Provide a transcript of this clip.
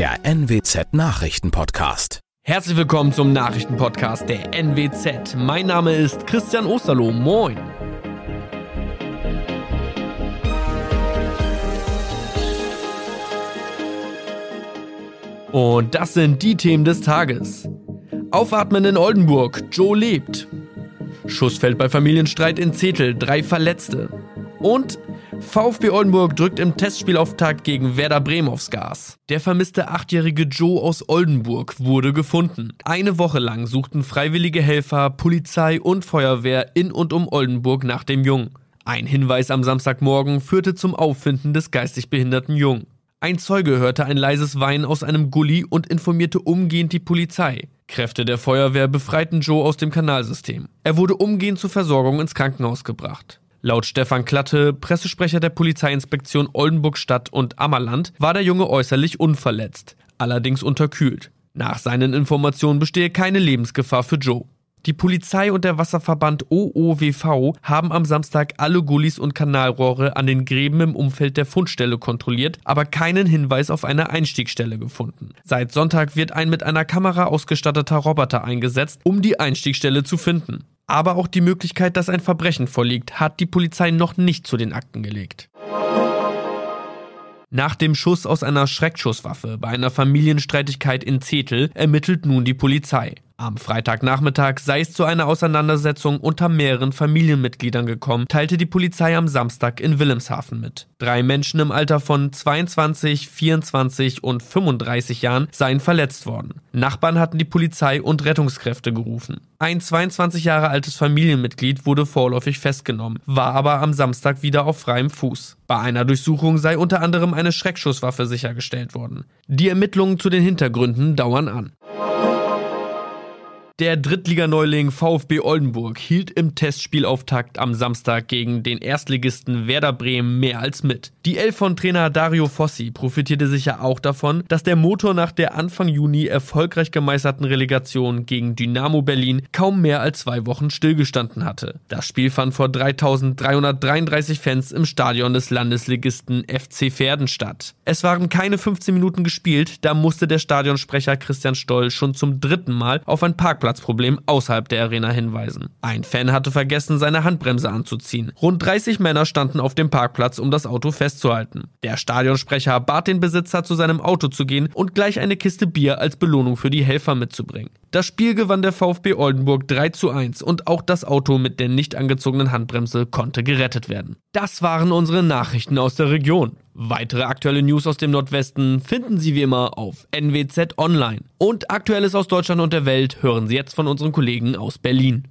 der NWZ Nachrichtenpodcast. Herzlich willkommen zum Nachrichtenpodcast der NWZ. Mein Name ist Christian Osterloh. Moin. Und das sind die Themen des Tages. Aufatmen in Oldenburg, Joe lebt. Schuss fällt bei Familienstreit in Zetel, drei Verletzte. Und VfB Oldenburg drückt im Testspielauftakt gegen Werder Bremen aufs Gas. Der vermisste achtjährige Joe aus Oldenburg wurde gefunden. Eine Woche lang suchten freiwillige Helfer, Polizei und Feuerwehr in und um Oldenburg nach dem Jungen. Ein Hinweis am Samstagmorgen führte zum Auffinden des geistig behinderten Jungen. Ein Zeuge hörte ein leises Weinen aus einem Gully und informierte umgehend die Polizei. Kräfte der Feuerwehr befreiten Joe aus dem Kanalsystem. Er wurde umgehend zur Versorgung ins Krankenhaus gebracht. Laut Stefan Klatte, Pressesprecher der Polizeiinspektion Oldenburg Stadt und Ammerland, war der Junge äußerlich unverletzt, allerdings unterkühlt. Nach seinen Informationen bestehe keine Lebensgefahr für Joe. Die Polizei und der Wasserverband OOWV haben am Samstag alle Gullis und Kanalrohre an den Gräben im Umfeld der Fundstelle kontrolliert, aber keinen Hinweis auf eine Einstiegsstelle gefunden. Seit Sonntag wird ein mit einer Kamera ausgestatteter Roboter eingesetzt, um die Einstiegsstelle zu finden. Aber auch die Möglichkeit, dass ein Verbrechen vorliegt, hat die Polizei noch nicht zu den Akten gelegt. Nach dem Schuss aus einer Schreckschusswaffe bei einer Familienstreitigkeit in Zetel ermittelt nun die Polizei. Am Freitagnachmittag sei es zu einer Auseinandersetzung unter mehreren Familienmitgliedern gekommen, teilte die Polizei am Samstag in Wilhelmshaven mit. Drei Menschen im Alter von 22, 24 und 35 Jahren seien verletzt worden. Nachbarn hatten die Polizei und Rettungskräfte gerufen. Ein 22 Jahre altes Familienmitglied wurde vorläufig festgenommen, war aber am Samstag wieder auf freiem Fuß. Bei einer Durchsuchung sei unter anderem eine Schreckschusswaffe sichergestellt worden. Die Ermittlungen zu den Hintergründen dauern an. Der Drittliganeuling VfB Oldenburg hielt im Testspielauftakt am Samstag gegen den Erstligisten Werder Bremen mehr als mit. Die Elf von Trainer Dario Fossi profitierte sicher auch davon, dass der Motor nach der Anfang Juni erfolgreich gemeisterten Relegation gegen Dynamo Berlin kaum mehr als zwei Wochen stillgestanden hatte. Das Spiel fand vor 3333 Fans im Stadion des Landesligisten FC Verden statt. Es waren keine 15 Minuten gespielt, da musste der Stadionsprecher Christian Stoll schon zum dritten Mal auf ein Parkplatz Parkplatzproblem außerhalb der Arena hinweisen. Ein Fan hatte vergessen, seine Handbremse anzuziehen. Rund 30 Männer standen auf dem Parkplatz, um das Auto festzuhalten. Der Stadionsprecher bat den Besitzer, zu seinem Auto zu gehen und gleich eine Kiste Bier als Belohnung für die Helfer mitzubringen. Das Spiel gewann der VfB Oldenburg 3 zu 1 und auch das Auto mit der nicht angezogenen Handbremse konnte gerettet werden. Das waren unsere Nachrichten aus der Region. Weitere aktuelle News aus dem Nordwesten finden Sie wie immer auf NWZ Online. Und Aktuelles aus Deutschland und der Welt hören Sie jetzt von unseren Kollegen aus Berlin.